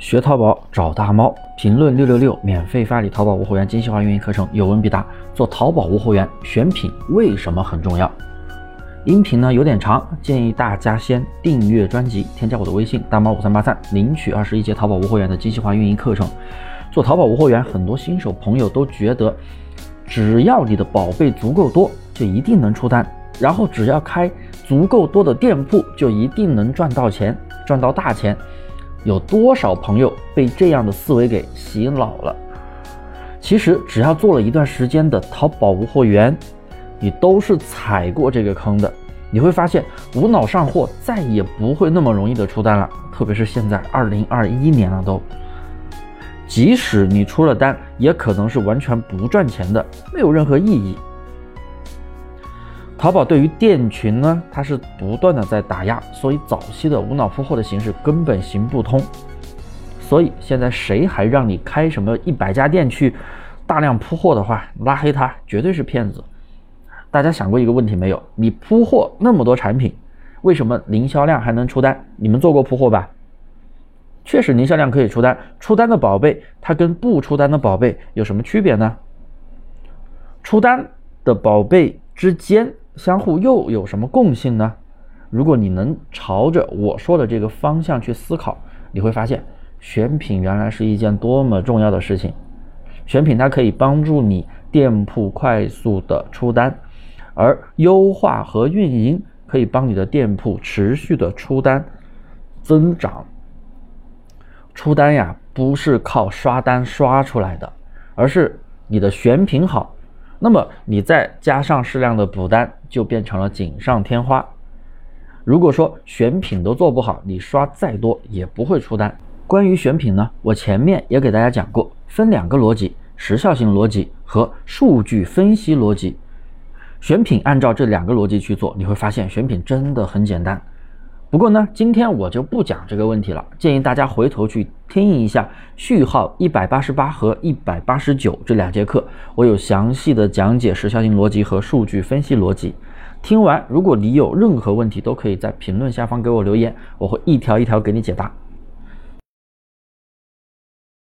学淘宝找大猫，评论六六六，免费发你淘宝无货源精细化运营课程，有问必答。做淘宝无货源，选品为什么很重要？音频呢有点长，建议大家先订阅专辑，添加我的微信大猫五三八三，领取二十一节淘宝无货源的精细化运营课程。做淘宝无货源，很多新手朋友都觉得，只要你的宝贝足够多，就一定能出单，然后只要开足够多的店铺，就一定能赚到钱，赚到大钱。有多少朋友被这样的思维给洗脑了？其实只要做了一段时间的淘宝无货源，你都是踩过这个坑的。你会发现，无脑上货再也不会那么容易的出单了。特别是现在二零二一年了都，即使你出了单，也可能是完全不赚钱的，没有任何意义。淘宝对于店群呢，它是不断的在打压，所以早期的无脑铺货的形式根本行不通。所以现在谁还让你开什么一百家店去大量铺货的话，拉黑他绝对是骗子。大家想过一个问题没有？你铺货那么多产品，为什么零销量还能出单？你们做过铺货吧？确实零销量可以出单，出单的宝贝它跟不出单的宝贝有什么区别呢？出单的宝贝之间。相互又有什么共性呢？如果你能朝着我说的这个方向去思考，你会发现选品原来是一件多么重要的事情。选品它可以帮助你店铺快速的出单，而优化和运营可以帮你的店铺持续的出单增长。出单呀，不是靠刷单刷出来的，而是你的选品好。那么你再加上适量的补单，就变成了锦上添花。如果说选品都做不好，你刷再多也不会出单。关于选品呢，我前面也给大家讲过，分两个逻辑：时效性逻辑和数据分析逻辑。选品按照这两个逻辑去做，你会发现选品真的很简单。不过呢，今天我就不讲这个问题了，建议大家回头去听一下序号一百八十八和一百八十九这两节课，我有详细的讲解时效性逻辑和数据分析逻辑。听完，如果你有任何问题，都可以在评论下方给我留言，我会一条一条给你解答。